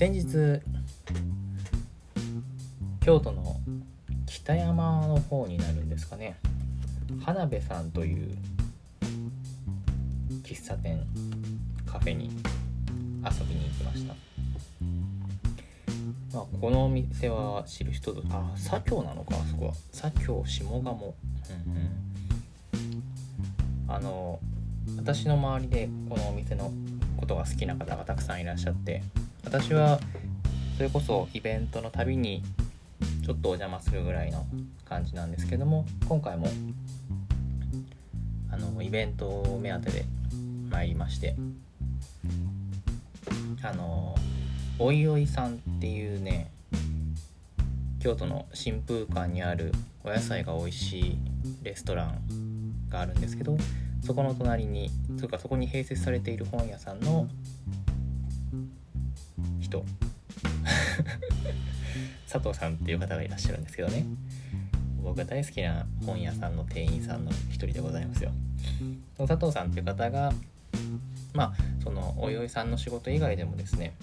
先日京都の北山の方になるんですかね。花部さんという喫茶店カフェに遊びに行きました。まあ、このお店は知る人とあ左京なのかあそこは。左京下鴨。うんうん。あの私の周りでこのお店のことが好きな方がたくさんいらっしゃって。私はそれこそイベントのたびにちょっとお邪魔するぐらいの感じなんですけども今回もあのイベントを目当てで参りましてあのおいおいさんっていうね京都の新風館にあるお野菜が美味しいレストランがあるんですけどそこの隣にというかそこに併設されている本屋さんの人。佐藤さんっていう方がいらっしゃるんですけどね。僕が大好きな本屋さんの店員さんの一人でございますよ。佐藤さんっていう方がまあそのおいおいさんの仕事以外でもですね、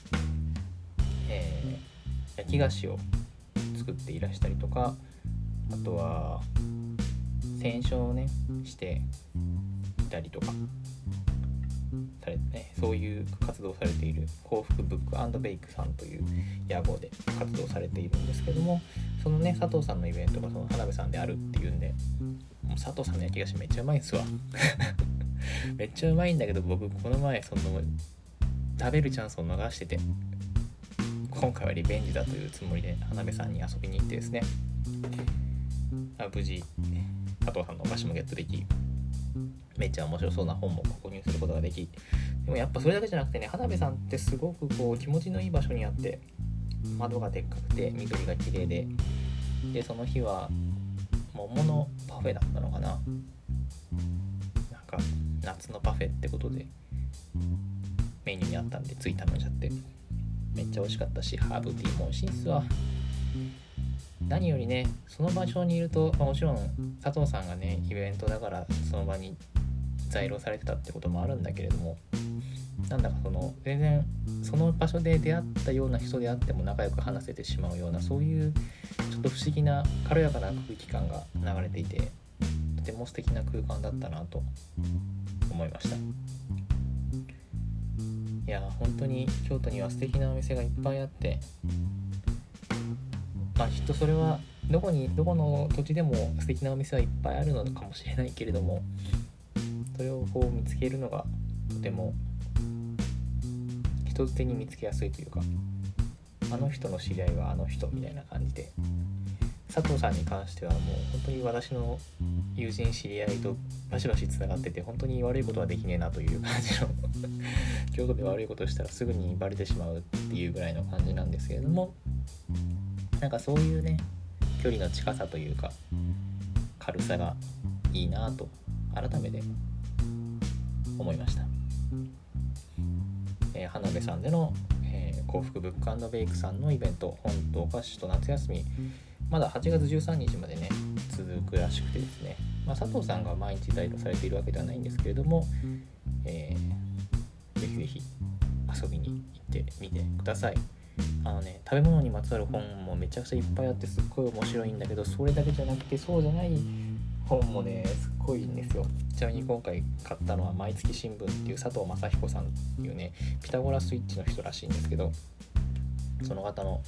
えー、焼き菓子を作っていらしたりとかあとは選書をねしていたりとか。されてねそういう活動されている幸福ブックベイクさんという屋号で活動されているんですけどもそのね佐藤さんのイベントがその花火さんであるっていうんでもう佐藤さんの焼き菓子めっちゃうまいんすわ。めっちゃうまいんだけど僕この前その食べるチャンスを逃してて今回はリベンジだというつもりで花火さんに遊びに行ってですね。無事佐藤さんのお菓子もゲットできめっちゃ面白そうな本も購入することができでもやっぱそれだけじゃなくてね花火さんってすごくこう気持ちのいい場所にあって窓がでっかくて緑が綺麗ででその日は桃のパフェだったのかな？なんか夏のパフェってことでメニューにあったんでつい頼んじゃってめっちゃ美味しかったしハーブティーも美味しいっすわ。何よりねその場所にいると、まあ、もちろん佐藤さんがねイベントだからその場に在労されてたってこともあるんだけれどもなんだかその全然その場所で出会ったような人であっても仲良く話せてしまうようなそういうちょっと不思議な軽やかな空気感が流れていてとても素敵な空間だったなと思いました。いや本当に京都には素敵なお店がいっぱいあってまあきっとそれはどこにどこの土地でも素敵なお店はいっぱいあるのかもしれないけれどもそれをこう見つけるのがとても人づてに見つけやすいというかあの人の知り合いはあの人みたいな感じで佐藤さんに関してはもう本当に私の友人知り合いとバシバシつながってて本当に悪いことはできねえなという感じの 京都で悪いことしたらすぐにバレてしまうっていうぐらいの感じなんですけれどもなんかそういうね距離の近さというか軽さがいいなと改めて思いました、えー、花部さんでの、えー、幸福ブックベイクさんのイベント本とお菓子と夏休み。まだ8月13日までね続くらしくてですね、まあ、佐藤さんが毎日代表されているわけではないんですけれども、えー、ぜひぜひ遊びに行ってみてください。あのね食べ物にまつわる本もめちゃくちゃいっぱいあってすっごい面白いんだけどそれだけじゃなくてそうじゃない本もねすっごいんですよ。ちなみに今回買ったのは毎月新聞っていう佐藤正彦さんっていうねピタゴラスイッチの人らしいんですけどその方の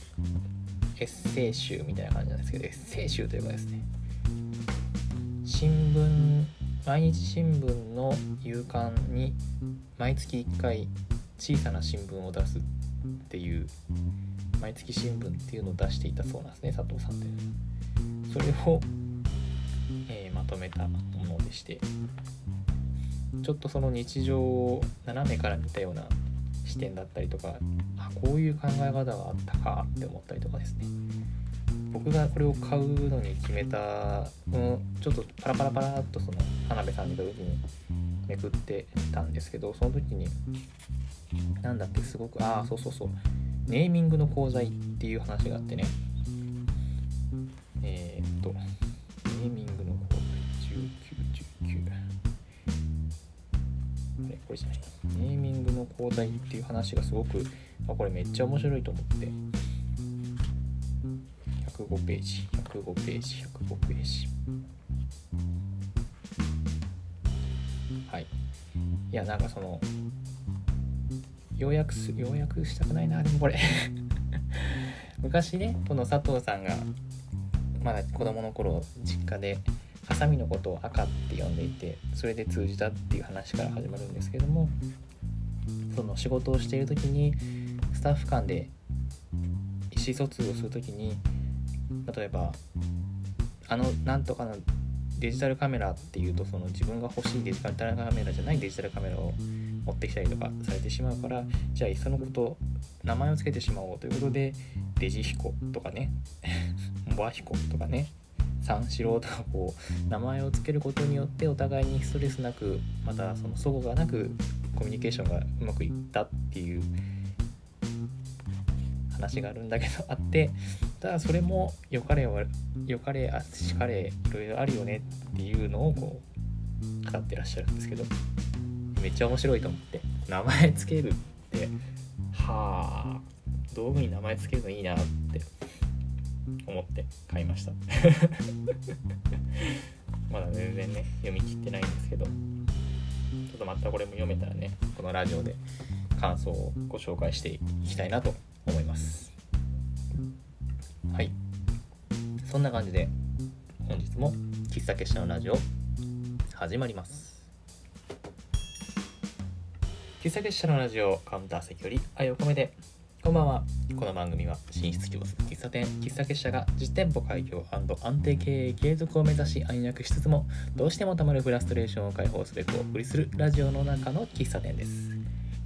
エッセイ集みたいな感じなんですけどエッセイ集というかですね新聞毎日新聞の夕刊に毎月1回小さな新聞を出すっていう毎月新聞っていうのを出していたそうなんですね佐藤さんって。それを、とめたものでしてちょっとその日常を斜めから見たような視点だったりとかあこういう考え方があったかって思ったりとかですね。僕がこれを買うのに決めた、うん、ちょっとパラパラパラっとその花火さん見た時にめくってたんですけどその時になんだっけすごくああそうそうそうネーミングの講座っていう話があってね。えー、っとネーミングこれじゃないネーミングの講座っていう話がすごくあこれめっちゃ面白いと思って。105ページ。105ページ。105ページ。はい。いやなんかその要約す要約したくないなでもこれ。昔ねこの佐藤さんがまだ子供の頃実家でハサミのことを赤って呼んでいてそれで通じたっていう話から始まるんですけどもその仕事をしている時にスタッフ間で意思疎通をする時に例えばあのなんとかのデジタルカメラっていうとその自分が欲しいデジタルカメラじゃないデジタルカメラを持ってきたりとかされてしまうからじゃあいっそのこと名前を付けてしまおうということでデジヒコとかね モアヒコとかね三四郎とかこう名前を付けることによってお互いにストレスなくまたその齟齬がなくコミュニケーションがうまくいったっていう話があるんだけどあってただそれも良かれは良かれあしかれいろいろあるよねっていうのをこう語ってらっしゃるんですけどめっちゃ面白いと思って名前つけるってはあ道具に名前つけるのいいなって思って買いました。まだ全然ね読み切ってないんですけどちょっとまたこれも読めたらねこのラジオで感想をご紹介していきたいなと思います。はい。そんな感じで本日も喫茶結社のラジオ始まります。喫茶結社のラジオカウンター席より愛を込めてこんばんは。この番組は進出教室喫茶店喫茶結社が実店舗開業安定経営継続を目指し暗躍しつつもどうしてもたまるフラストレーションを解放すべくお送りするラジオの中の喫茶店です。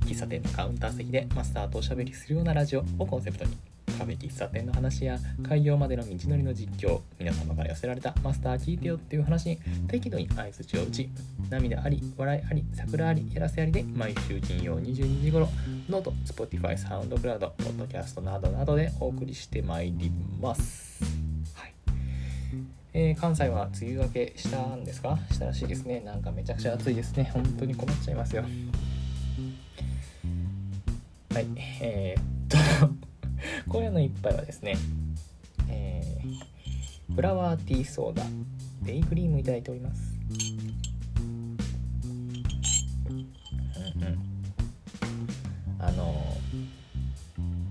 喫茶店のカウンター席でマスターとおしゃべりするようなラジオをコンセプトにカフェ喫茶店の話や開業までの道のりの実況皆様から寄せられたマスター聞いてよっていう話に適度に相づちを打ち涙あり笑いあり桜ありやらせありで毎週金曜22時頃ノート Spotify サウンドクラウドポッドキャストなどなどでお送りしてまいりますはいえー、関西は梅雨明けしたんですかしたらしいですねなんかめちゃくちゃ暑いですね本当に困っちゃいますよはいえー、っと 今夜の一杯はですね、えー、フラワーティーソーダデイクリームいただいております。うんうん。あの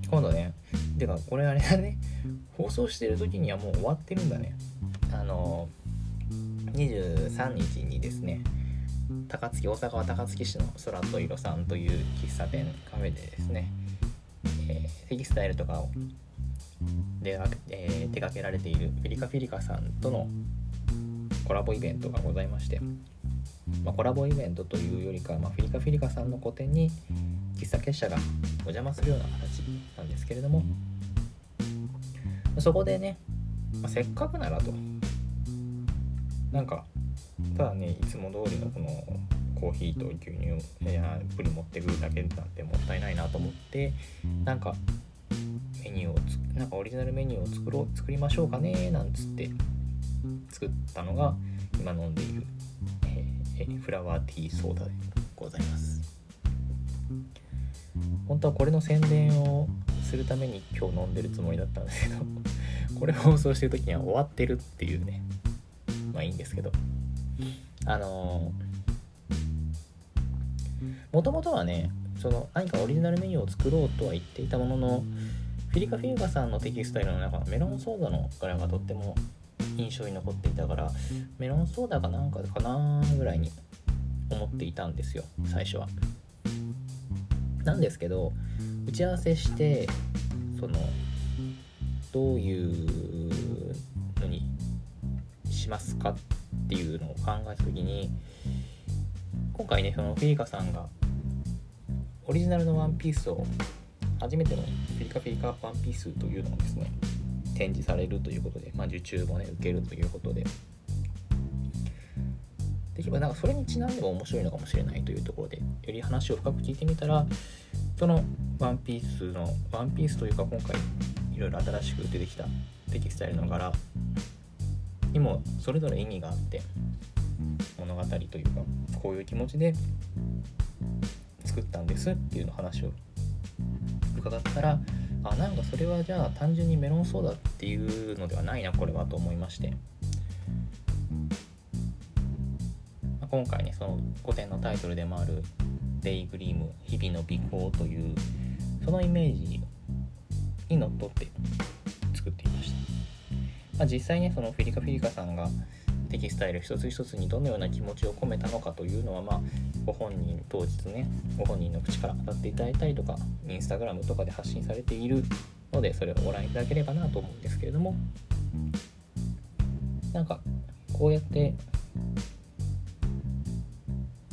ー、今度ね、てかこれあれだね、放送してる時にはもう終わってるんだね。あのー、23日にですね、高槻大阪は高槻市の空と色さんという喫茶店カフェでですね、えー、テキスタイルとかをで、えー、手掛けられているフィリカフィリカさんとのコラボイベントがございまして、まあ、コラボイベントというよりか、まあ、フィリカフィリカさんの個展に喫茶結社がお邪魔するような形なんですけれどもそこでね、まあ、せっかくならと。なんかただねいつも通りのこのコーヒーと牛乳やプリン持ってくるだけなんてもったいないなと思ってなんかメニューをつなんかオリジナルメニューを作ろう作りましょうかねなんつって作ったのが今飲んでいる、えー、フラワーティーソーダでございます。本当はこれの宣伝をするために今日飲んでるつもりだったんですけど これ放送してる時には終わってるっていうね。まあいいんですけど。あのもともとはねその何かオリジナルメニューを作ろうとは言っていたもののフィリカ・フィルガさんのテキスタイルの中のメロンソーダの柄がとっても印象に残っていたからメロンソーダかなんかかなぐらいに思っていたんですよ最初は。なんですけど打ち合わせしてそのどういうのにしますかっていうのを考えた時に今回ねそのフィリカさんがオリジナルのワンピースを初めてのフィリカフィリカワンピースというのをですね展示されるということで、まあ、受注もね受けるということで。できればなんかそれにちなんでも面白いのかもしれないというところでより話を深く聞いてみたらそのワンピースのワンピースというか今回いろいろ新しく出てきたテキスタイルの柄にもそれぞれ意味があって物語というかこういう気持ちで作ったんですっていうの話を伺ったらあなんかそれはじゃあ単純にメロンソーダっていうのではないなこれはと思いまして、まあ、今回ねその古典のタイトルでもある「デイグリーム日々の美行」というそのイメージにのっとって作っていました、まあ、実際ねそのフィリカ・フィリカさんがテキスタイル一つ一つにどのような気持ちを込めたのかというのはまあご本人当日ねご本人の口から語っていただいたりとかインスタグラムとかで発信されているのでそれをご覧いただければなと思うんですけれどもなんかこうやって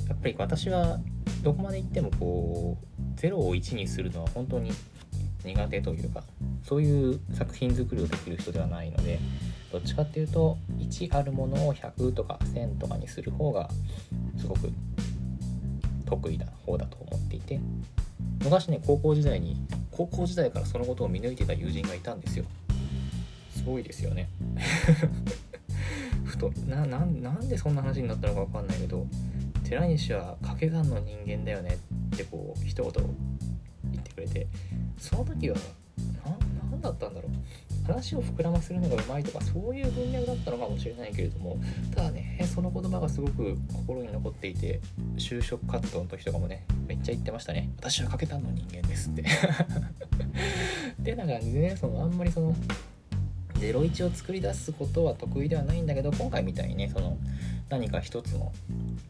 やっぱり私はどこまで行ってもこう0を1にするのは本当に苦手というかそういう作品作りをできる人ではないのでどっちかっていうと1あるものを100とか1000とかにする方がすごく得意な方だと思っていて昔ね高校時代に高校時代からそのことを見抜いてた友人がいたんですよ。すごいですよね。ふとななんでそんな話になったのか分かんないけど寺西は掛け算の人間だよねってこう一言言ってくれてその時は何だったんだろう。話を膨らませるのがうまいとかそういう文脈だったのかもしれないけれどもただねその言葉がすごく心に残っていて就職活動の時とかもねめっちゃ言ってましたね。私はかけたの人間ですって。ってな感じでねそのあんまりその01を作り出すことは得意ではないんだけど今回みたいにねその何か一つの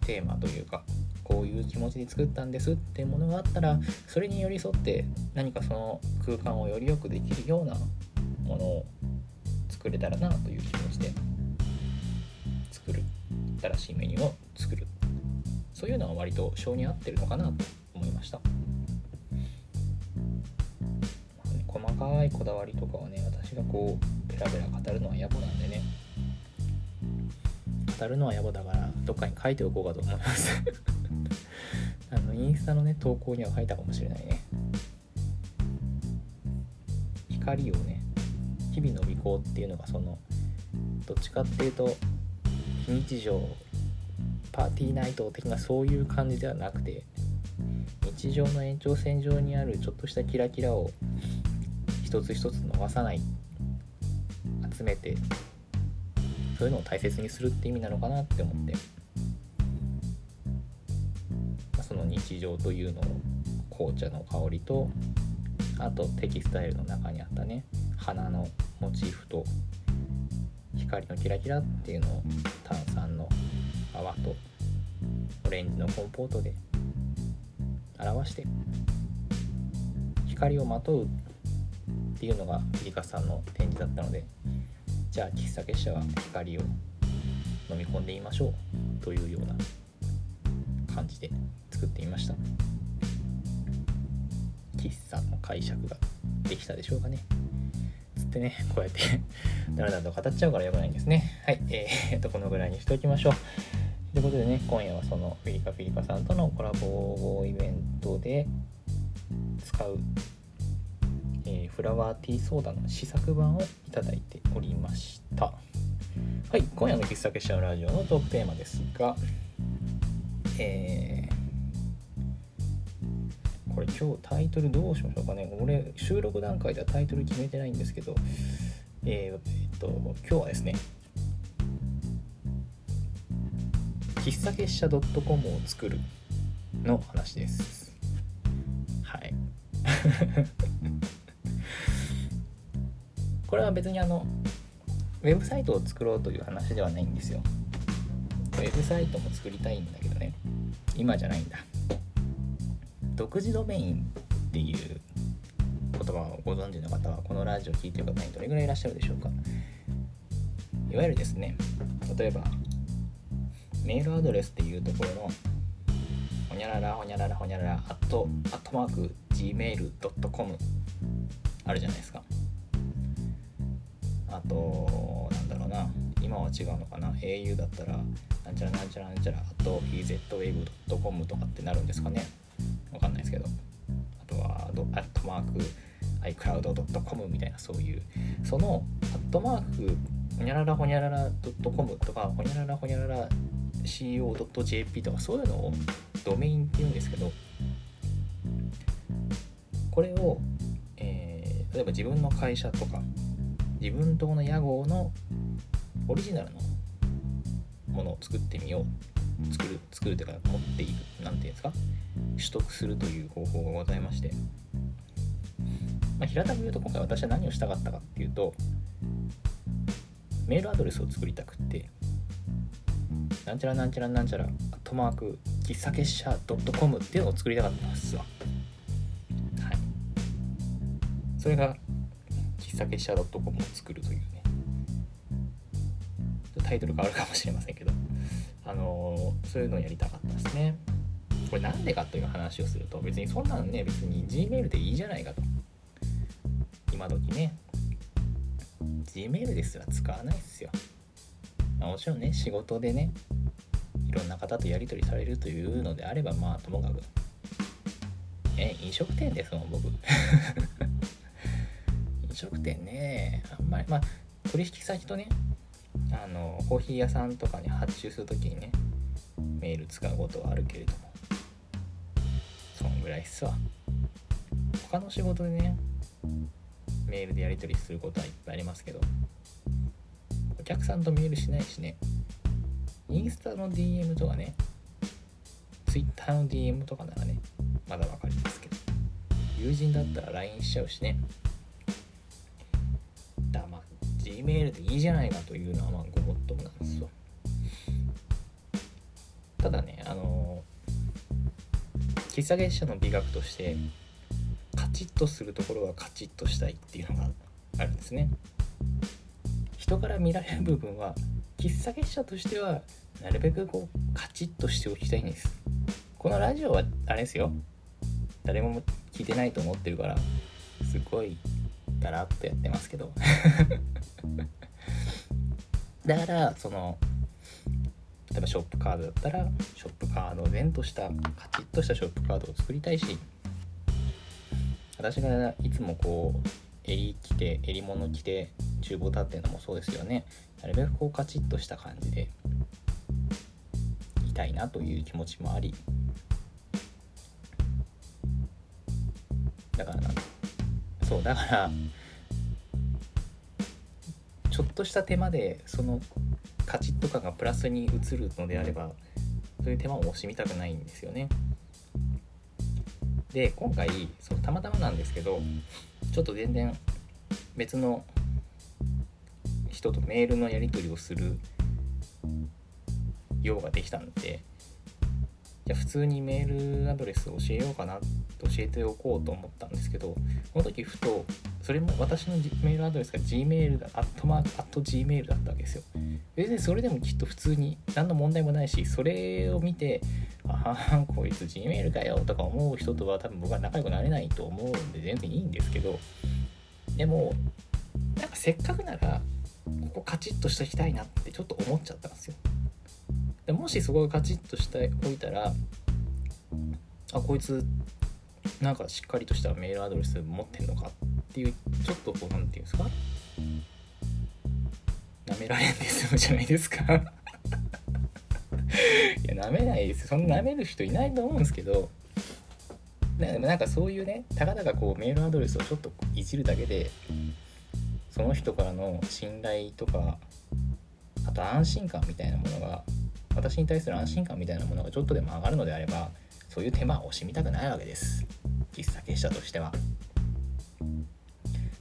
テーマというかこういう気持ちで作ったんですっていうものがあったらそれに寄り添って何かその空間をよりよくできるようなものを作れたらなという気持ちで作る新しいメニューを作る。そういうのは割と性に合ってるのかなと思いました、細かいこだわりとかはね私がこうベラベラ語るのは野暮なんでね。語るのは野暮だからどっかに書いておこうかと思います。あのインスタのね投稿には書いたかもしれないね。光をね日々の尾行っていうのがそのどっちかっていうと非日常パーティーナイト的なそういう感じではなくて日常の延長線上にあるちょっとしたキラキラを一つ一つ逃さない集めてそういうのを大切にするって意味なのかなって思って、まあその日常というのを紅茶の香りとあとテキスタイルの中にあったね花のモチーフと光のキラキラっていうのを炭酸の泡とオレンジのコンポートで表して光をまとうっていうのがリカさんの展示だったのでじゃあ喫茶結社は光を飲み込んでみましょうというような感じで作ってみました。喫茶の解釈ができたでしょうかねってね、こうやってだらだらと語っちゃうからよくないんですね。はい、えー、っと、このぐらいにしておきましょう。ということでね、今夜はそのフィリカ・フィリカさんとのコラボイベントで使う、えー、フラワーティーソーダの試作版をいただいておりました。はい、今夜の喫茶結社のラジオのトークテーマですが、えーこれ今日タイトルどうしましょうかね。俺収録段階ではタイトル決めてないんですけど。えー、っと今日はですね喫茶結社 .com を作るの話です。はい。これは別にあのウェブサイトを作ろうという話ではないんですよ。ウェブサイトも作りたいんだけどね。今じゃないんだ。独自ドメインっていう言葉をご存知の方はこのラジオを聴いてる方にどれぐらいいらっしゃるでしょうか？いわゆるですね例えばメールアドレスっていうところのほにゃららほにゃららほにゃららアットアットマーク gmail.com あるじゃないですか。あとなんだろうな今は違うのかな au だったらなんちゃらなんちゃらなんちゃらあと ezwave.com とかってなるんですかね。わかんないですけど。あとはアットマーク iCloud.com みたいなそういう。そのアットマークほにゃららほにゃらら .com とかほにゃららほにゃらら CO.jp とかそういうのをドメインって言うんですけど。これをえー例えば自分の会社とか自分島の屋号のオリジナルのものを作ってみよう。作る作るというか持っている何ていうんですか？取得するという方法がございまして、まあ、平たく言うと今回私は何をしたかったかっていうとメールアドレスを作りたくってなんちゃらなんちゃらなんちゃらアットマーク喫茶結社 .com っていうのを作りたかったんですわ。はい。それが喫茶結社 .com を作るというね。タイトル変わるかもしれませんけど。あのそういうのをやりたかったですね。これなんでかという話をすると別にそんなのね別に Gmail でいいじゃないかと。今時ね。Gmail ですら使わないですよ、まあ、もちろんね仕事でねいろんな方とやり取りされるというのであればまあともかく。え飲食店ですもん僕。飲食店ねあんまりまあ取引先とねあのコーヒー屋さんとかに発注する時にねメール使うことはあるけれども。そんぐらいっすわ。他の仕事でねメールでやり取りすることはいっぱいありますけどお客さんとメールしないしねインスタの DM とかね Twitter の DM とかならねまだわかりますけど友人だったら LINE しちゃうしねだまあ Gmail でいいじゃないかというのはまあごもっただねあの喫茶月謝の美学としてカチッとするところはカチッとしたいっていうのがあるんですね。人から見られる部分は喫茶月謝としてはなるべくこうカチッとしておきたいんです。このラジオはあれですよ。誰も聞いてないと思ってるからすごいガラッとやってますけど。だからその例えばショップカードだったらショップカードを前としたカチッとしたショップカードを作りたいし私がいつもこう襟着て襟物着て厨房立ってるのもそうですよね。なるべくこうカチッとした感じでいたいなという気持ちもあり。だからなそうだからちょっとした手間でそのカチッと感がプラスに移るのであればそういう手間を惜しみたくないんですよね。で今回そのたまたまなんですけどちょっと全然別の人とメールのやり取りをするようができたんでじゃあ普通にメールアドレスを教えようかなと教えておこうと思ったんですけどこの時ふとそれも私のメールアドレスが Gmail だアットマークアット Gmail だったわけですよ。別にそれでもきっと普通に何の問題もないしそれを見てああこいつ Gmail かよとか思う人とは多分僕は仲良くなれないと思うんで全然いいんですけどでもなんかせっかくならここカチッとしときたいなってちょっと思っちゃったんですよ。でもしそこがカチッとしておいたらあこいつなんかしっかりとしたメールアドレス持ってんのかっっていうちょっとこう何て言うんですか？なめられんで済むじゃないですか。いやなめないです。そんななめる人いないと思うんですけど。でもなんかそういうねたかだかこうメールアドレスをちょっといじるだけでその人からの信頼とかあと安心感みたいなものが私に対する安心感みたいなものがちょっとでも上がるのであればそういう手間を惜しみたくないわけです。喫茶結社としては。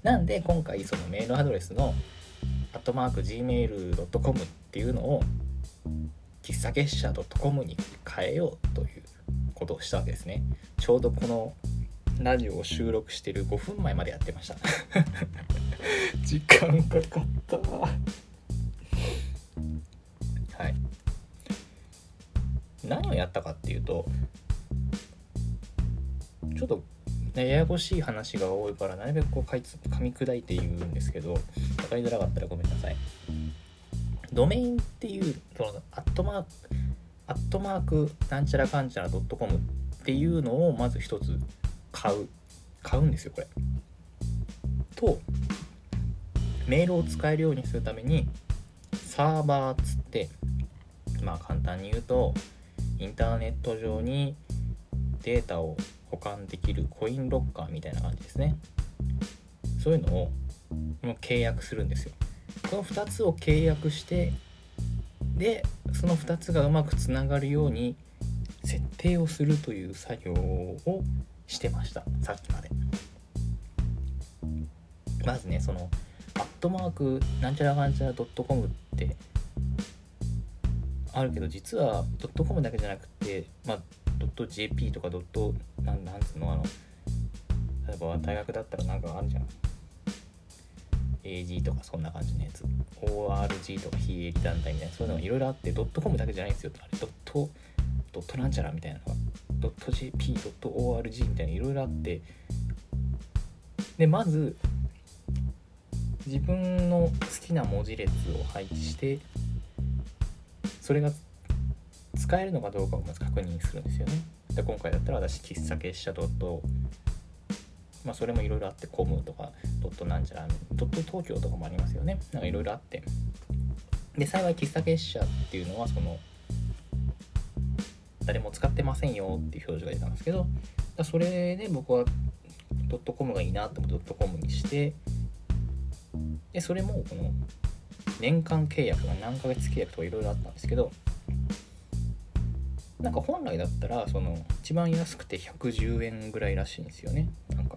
なんで今回そのメールアドレスのアットマーク gmail.com っていうのを喫茶結社 .com に変えようということをしたわけですね。ちょうどこのラジオを収録してる5分前までやってました。時間かかった。はい。何をやったかっていうとちょっとややこしい話が多いからなるべくこう噛み砕いて言うんですけど分かりづらかったらごめんなさい。ドメインっていうそのアットマークアットマークなんちゃらかんちゃら .com っていうのをまず一つ買う買うんですよこれ。とメールを使えるようにするためにサーバーっつってまあ簡単に言うとインターネット上にデータを保管できるコインロッカーみたいな感じですね。そういうのを契約するんですよ。この2つを契約してでその2つがうまくつながるように設定をするという作業をしてました。さっきまで。まずねそのアットマークなんちゃらかんちゃらドットコムってあるけど実はドットコムだけじゃなくてまあドット JP とかドットなんなんつうの？あの例えば大学だったらなんかあるじゃん。AG とかそんな感じのやつ。ORG とか非営利団体みたいな。そういうのがいろいろあってドットコムだけじゃないんですよ。あれドットドットなんちゃらみたいなのが。ドット .jp ドット .org みたいないろいろあって。でまず自分の好きな文字列を配置してそれが使えるのかどうかをまず確認するんですよね。で今回だったら私喫茶結社ドットまあそれもいろいろあってコムとかドットなんちゃらドット東京とかもありますよね。なんかいろいろあってで幸い喫茶結社っていうのはその誰も使ってませんよっていう表示が出たんですけどそれで僕はドットコムがいいなって思ってドットコムにしてでそれもこの年間契約が何ヶ月契約とかいろいろあったんですけどなんか本来だったらその一番安くて110円ぐらいらしいんですよね。なんか。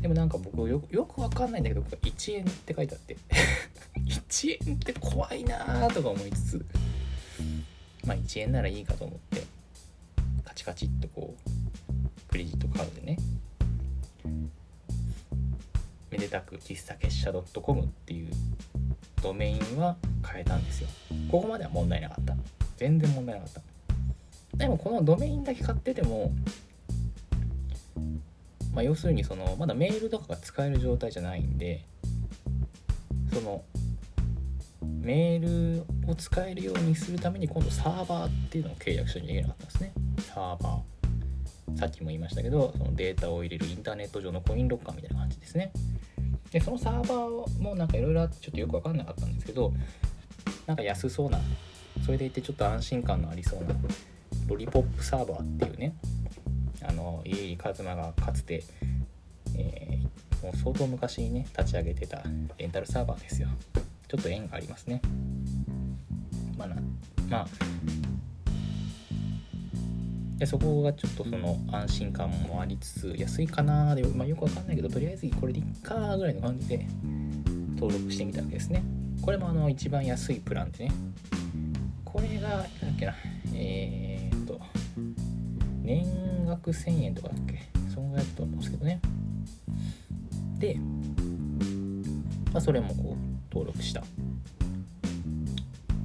でもなんか僕よよくわかんないんだけど1円って書いてあって。1円って怖いなーとか思いつつ。まあ1円ならいいかと思ってカチカチっとこうクレジットカードでね。めでたく喫茶結社 .com っていうドメインは変えたんですよ。ここまでは問題なかった。全然問題なかった。でもこのドメインだけ買っててもまあ、要するにそのまだメールとかが使える状態じゃないんでそのメールを使えるようにするために今度サーバーっていうのを契約しなきゃなかったんですね。サーバー。さっきも言いましたけどそのデータを入れるインターネット上のコインロッカーみたいな感じですね。でそのサーバーもなんかいろいろあってちょっとよく分かんなかったんですけどなんか安そうなそれでいてちょっと安心感のありそうなロリポップサーバーっていうねあの家入一馬がかつて、えー、もう相当昔にね立ち上げてたレンタルサーバーですよ。ちょっと縁がありますね。まあなまあでそこがちょっとその安心感もありつつ安いかなで、まあ、よくわかんないけどとりあえずこれでいっかぐらいの感じで登録してみたわけですね。これもあの一番安いプランでねこれがなんだっけな。えー、っと年額1000円とかだっけ。そんぐらいだと思うんですけどね。で、まあ、それもこう登録した。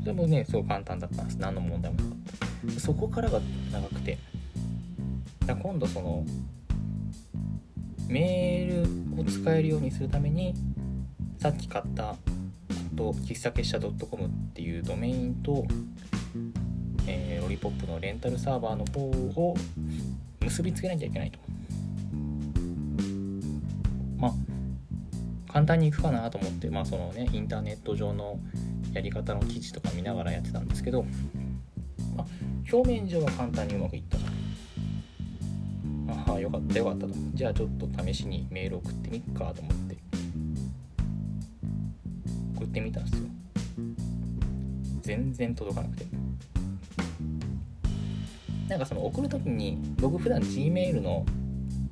それもねすごい簡単だったんです。何の問題もなかった。そこからが長くて。だ今度そのメールを使えるようにするためにさっき買った喫茶結社 .com っていうドメインと、えー、ロリポップのレンタルサーバーの方を結びつけなきゃいけないと。まあ簡単にいくかなと思って、まあそのね、インターネット上のやり方の記事とか見ながらやってたんですけど、まあ、表面上は簡単にうまくいったああよかったよかったと。じゃあちょっと試しにメール送ってみっかと思って。送ってみたんですよ。全然届かなくて。なんかその送る時に僕普段 Gmail の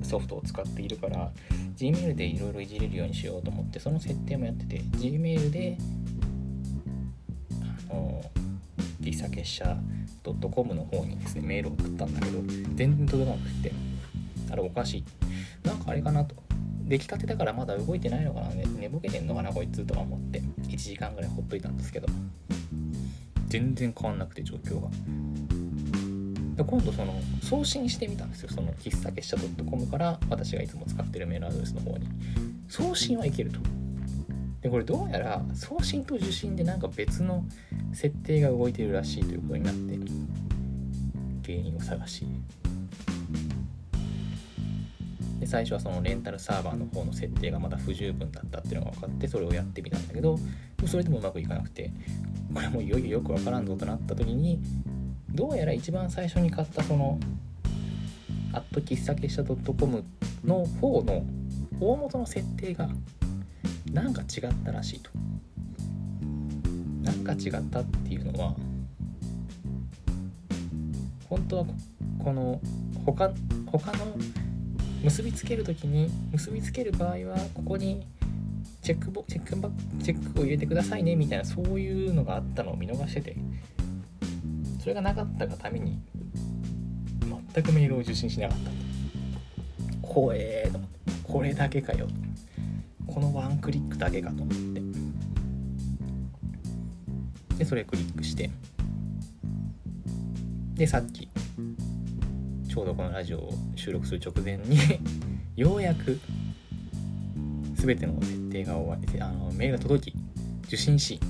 ソフトを使っているから Gmail でいろいろいじれるようにしようと思ってその設定もやってて Gmail であの喫茶結社 .com の方にですねメールを送ったんだけど全然届かなくて。あれおかしい。なんかあれかなと。出来たてだからまだ動いてないのかな、ね、寝ぼけてんのかなこいつとか思って。時間ぐらいほっといたんですけど。全然変わんなくて状況が。で今度その送信してみたんですよ。その喫茶結社 .com から私がいつも使ってるメールアドレスの方に。送信はいけると。でこれどうやら送信と受信でなんか別の設定が動いてるらしいということになって原因を探し。で最初はそのレンタルサーバーの方の設定がまだ不十分だったっていうのが分かってそれをやってみたんだけどそれでもうまくいかなくてこれもいよいよよく分からんぞとなった時にどうやら一番最初に買ったそのアット喫茶結社 .com の方の大元の設定がなんか違ったらしいと。なんか違ったっていうのは本当はこの他他の結びつける時に結びつける場合はここにチェックボチェックバチェックを入れてくださいねみたいなそういうのがあったのを見逃してて。それがなかったがために全くメールを受信しなかった。怖えーと思って。これだけかよ。このワンクリックだけかと思って。でそれクリックして。でさっきちょうどこのラジオを収録する直前に ようやく全ての設定が終わりあのメールが届き受信し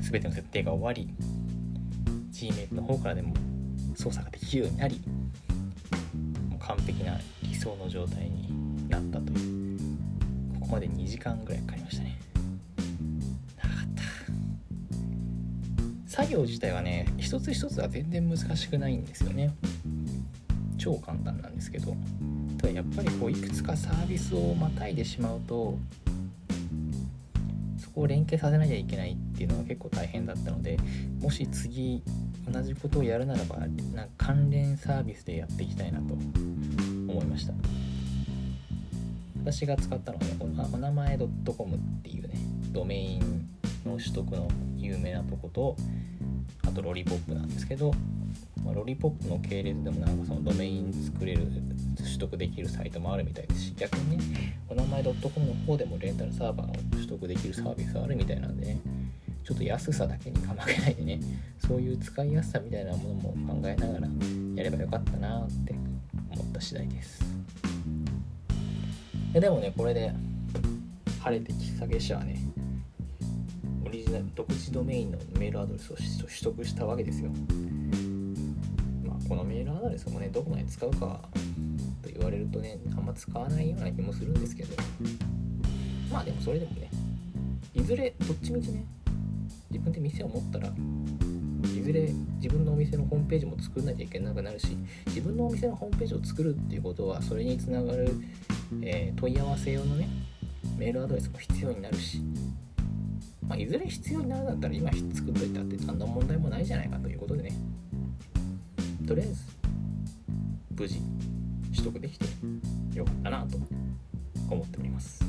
全ての設定が終わり Gmail の方からでも操作ができるようになりもう完璧な理想の状態になったという。ここまで2時間ぐらいかかりましたね。長かった。作業自体はね一つ一つは全然難しくないんですよね。超簡単なんですけど。やっぱりこういくつかサービスをまたいでしまうとそこを連携させなきゃいけないっていうのが結構大変だったのでもし次同じことをやるならばなんか関連サービスでやっていきたいなと思いました。私が使ったのはねこのお名前 .com っていうねドメインの取得の有名なとことあとロリポップなんですけどまあ、ロリポップの系列でもなんかそのドメイン作れる取得できるサイトもあるみたいですし逆にねお名前 .com の方でもレンタルサーバーを取得できるサービスあるみたいなんでねちょっと安さだけにかまけないでねそういう使いやすさみたいなものも考えながらやればよかったなって思った次第です。でもねこれで晴れて喫茶月謝はね。オリジナル独自ドメインのメールアドレスを取得したわけですよ。このメールアドレスもねどこまで使うかと言われるとねあんま使わないような気もするんですけど。まあでもそれでもねいずれどっちみちね自分で店を持ったらいずれ自分のお店のホームページも作らなきゃいけなくなるし自分のお店のホームページを作るっていうことはそれにつながる、えー、問い合わせ用のねメールアドレスも必要になるし、まあ、いずれ必要になるんだったら今作っといたって何の問題もないじゃないかということでね。とりあえず無事取得できてよかったなと思っております。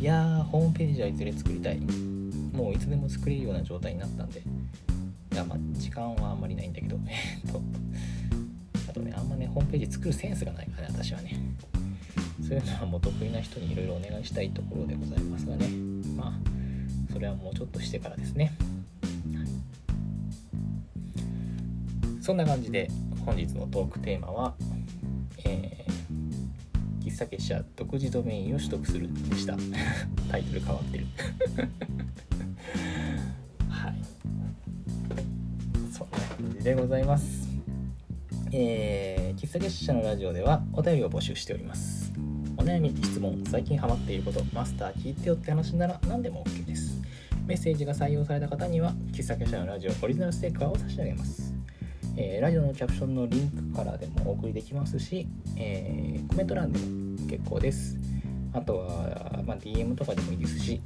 いやーホームページはいずれ作りたい。もういつでも作れるような状態になったんで。いやまあ時間はあんまりないんだけど。えっと。あとねあんまねホームページ作るセンスがないからね私はね。そういうのはもう得意な人にいろいろお願いしたいところでございますがね。まあそれはもうちょっとしてからですねそんな感じで本日のトークテーマは、えー、喫茶結社独自ドメインを取得するでした。タイトル変わってる。はい。そんな感じでございます。えー、喫茶結社のラジオではお便りを募集しております。お悩み質問最近ハマっていることマスター聞いてよって話なら何でも OK です。メッセージが採用された方には喫茶結社のラジオオリジナルステッカーを差し上げますえー、ラジオのキャプションのリンクからでもお送りできますし、えー、コメント欄でも結構です。あとは、まあ、DM とかでもいいですし、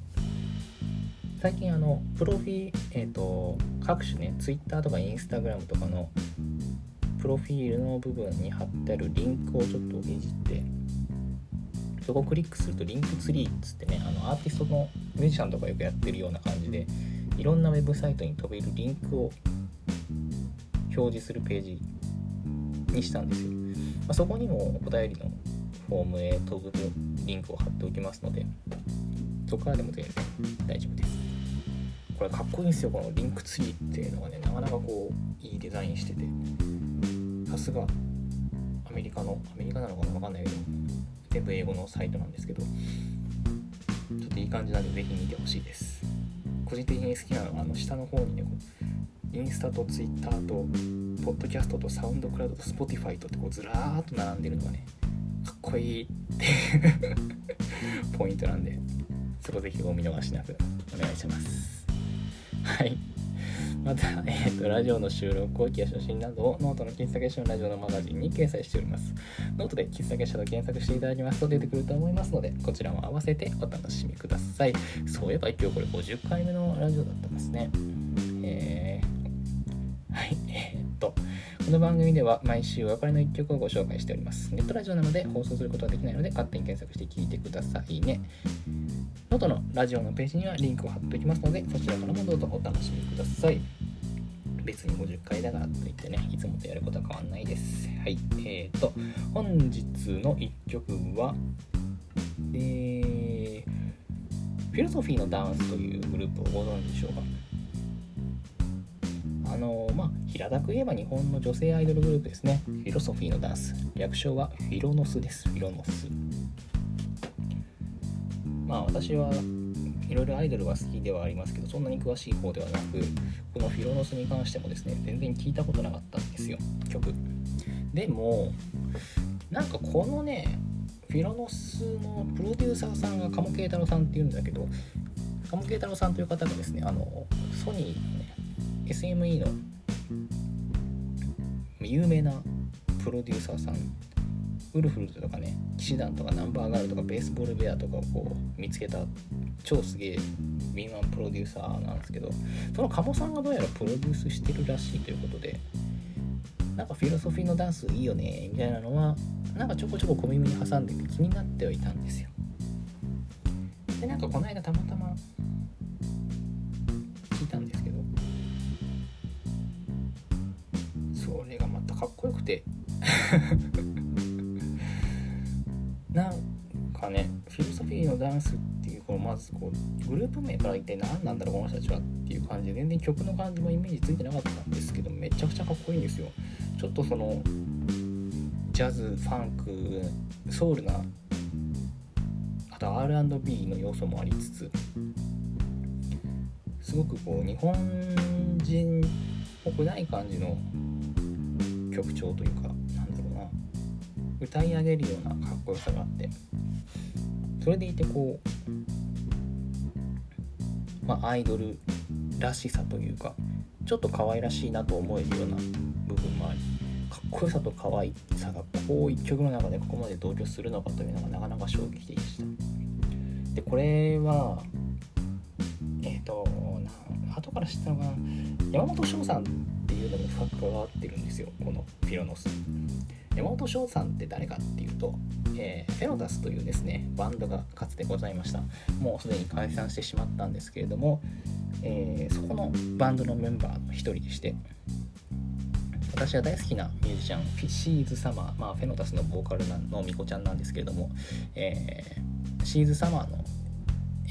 最近あの、プロフィール、えっ、ー、と、各種ね、Twitter とか Instagram とかのプロフィールの部分に貼ってあるリンクをちょっといじって、そこをクリックするとリンクツリーっつってね、あのアーティストのミュージシャンとかよくやってるような感じで、いろんなウェブサイトに飛べるリンクを表示するページにしたんですよ。まあ、そこにもお便りのフォームへ飛ぶリンクを貼っておきますので、そこからでも全然大丈夫です。これかっこいいんですよ、この Linktree っていうのがね、なかなかこう、いいデザインしてて、さすがアメリカの、アメリカなのかな？わかんないけど、全部英語のサイトなんですけど、ちょっといい感じなんで、ぜひ見てほしいです。個人的に好きなのは、あの下の方にね、インスタとツイッターと、ポッドキャストと SoundCloud と Spotify とってこうずらーっと並んでるのがね、かっこいいっていうポイントなんで、そこぜひお見逃しなくお願いします。はい。また、えーと、ラジオの収録後記や写真などをノートの喫茶結社のラジオのマガジンに掲載しております。ノートで喫茶結社と検索していただきますと出てくると思いますので、こちらも合わせてお楽しみください。そういえば今日これ50回目のラジオだったんですね。えー、この番組では毎週お別れの一曲をご紹介しております。ネットラジオなので放送することはできないので勝手に検索して聴いてくださいね。ノートのラジオのページにはリンクを貼っておきますので、そちらからもどうぞお楽しみください。別に50回だからといってね、いつもとやることは変わんないです。はい。えーと、本日の1曲は、えー、フィロソフィーのダンスというグループをご存知でしょうか？あのまあ平たく言えば日本の女性アイドルグループですね。フィロソフィーのダンス。略称はフィロノスです。フィロノス。まあ私はいろいろアイドルは好きではありますけどそんなに詳しい方ではなくこのフィロノスに関してもですね全然聞いたことなかったんですよ。曲。でもなんかこのねフィロノスのプロデューサーさんが鴨慶太郎さんっていうんだけど鴨慶太郎さんという方がですねあのソニーのね SME の有名なプロデューサーさんウルフルズとかね騎士団とかナンバーガールとかベースボールベアとかをこう見つけた超すげえ敏腕プロデューサーなんですけどその鴨さんがどうやらプロデュースしてるらしいということでなんかフィロソフィーのダンスいいよねみたいなのはなんかちょこちょこ小耳に挟んでて気になってはいたんですよ。でなんかこの間たまたまこよくて。なんかねフィロソフィーのダンスっていうこのまずこうグループ名から一体何なんだろうこの人たちはっていう感じで全然曲の感じもイメージついてなかったんですけどめちゃくちゃかっこいいんですよ。ちょっとそのジャズファンクソウルなあと R&B の要素もありつつすごくこう日本人っぽくない感じの曲調というかなんだろうな。歌い上げるようなかっこよさがあって。それでいてこうまあアイドルらしさというかちょっと可愛らしいなと思えるような部分もありかっこよさと可愛さがこう一曲の中でここまで同居するのかというのがなかなか衝撃的でした。でこれはえっ、ー、と後から知ったのが山本翔さんっていうのも深く関わってるんですよこのフィロノス。山本翔さんって誰かっていうと、えー、フェロダスというですねバンドがかつてございました。もうすでに解散してしまったんですけれども、えー、そこのバンドのメンバーの一人でして私は大好きなミュージシャンフィシーズ・サマー、まあ、フェノタスのボーカルのミコちゃんなんですけれども、えー、シーズ・サマーの、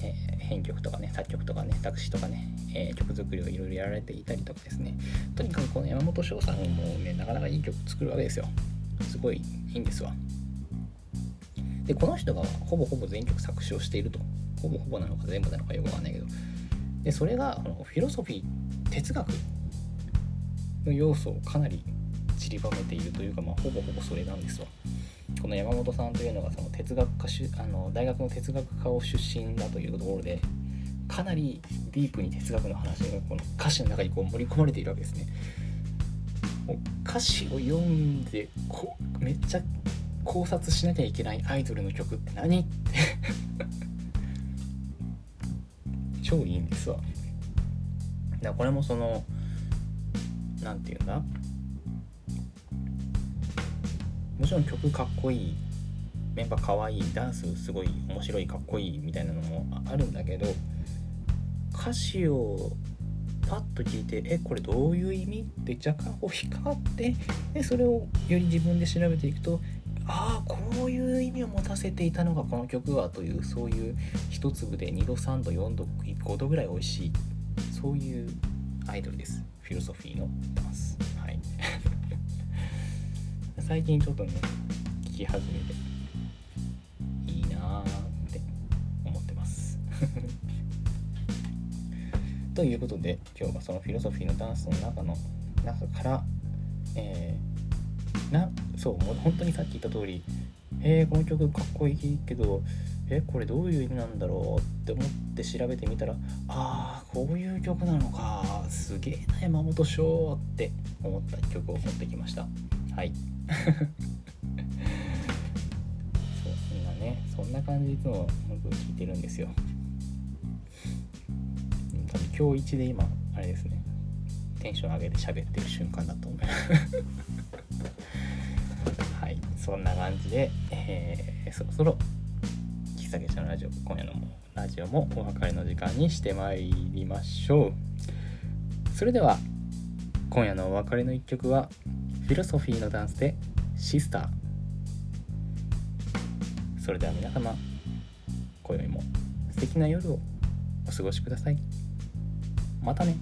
えー、編曲とかね作曲とかね作詞とかね、えー、曲作りをいろいろやられていたりとかですね。とにかくこの山本翔さんもねなかなかいい曲作るわけですよ。すごいいいんですわ。でこの人がほぼほぼ全曲作詞をしていると。ほぼほぼなのか全部なのかよくわかんないけど。でそれがフィロソフィー哲学の要素をかなり散りばめているというか、まあ、ほぼほぼそれなんですわ。この山本さんというのがその哲学科あの大学の哲学科を出身だというところでかなりディープに哲学の話がこの歌詞の中にこう盛り込まれているわけですね。もう歌詞を読んでこめっちゃ考察しなきゃいけないアイドルの曲って何って 超いいんですわ。だからこれもその何て言うんだ？もちろん曲かっこいいメンバーかわいいダンスすごい面白いかっこいいみたいなのもあるんだけど歌詞をパッと聞いてえこれどういう意味？って若干こう引ってでそれをより自分で調べていくとああこういう意味を持たせていたのがこの曲はというそういう一粒で2度3度4度5度ぐらい美味しいそういうアイドルです。フィロソフィーのダンス。最近ちょっとね聞き始めていいなーって思ってます。ということで今日はそのフィロソフィーのダンスの中の中からえー、なそうもう本当にさっき言った通りえー、この曲かっこいいけどえこれどういう意味なんだろうって思って調べてみたらああこういう曲なのかすげえな山本翔って思った曲を持ってきました。はい。そうみんなねそんな感じでいつも僕聞いてるんですよ。多分今日一で今あれですね。テンション上げて喋ってる瞬間だと思います。はい。そんな感じで、えー、そろそろ喫茶店のラジオ今夜のラジオもお別れの時間にしてまいりましょう。それでは今夜のお別れの一曲はフィロソフィーのダンスでシスター。それでは皆様今宵も素敵な夜をお過ごしください。またね。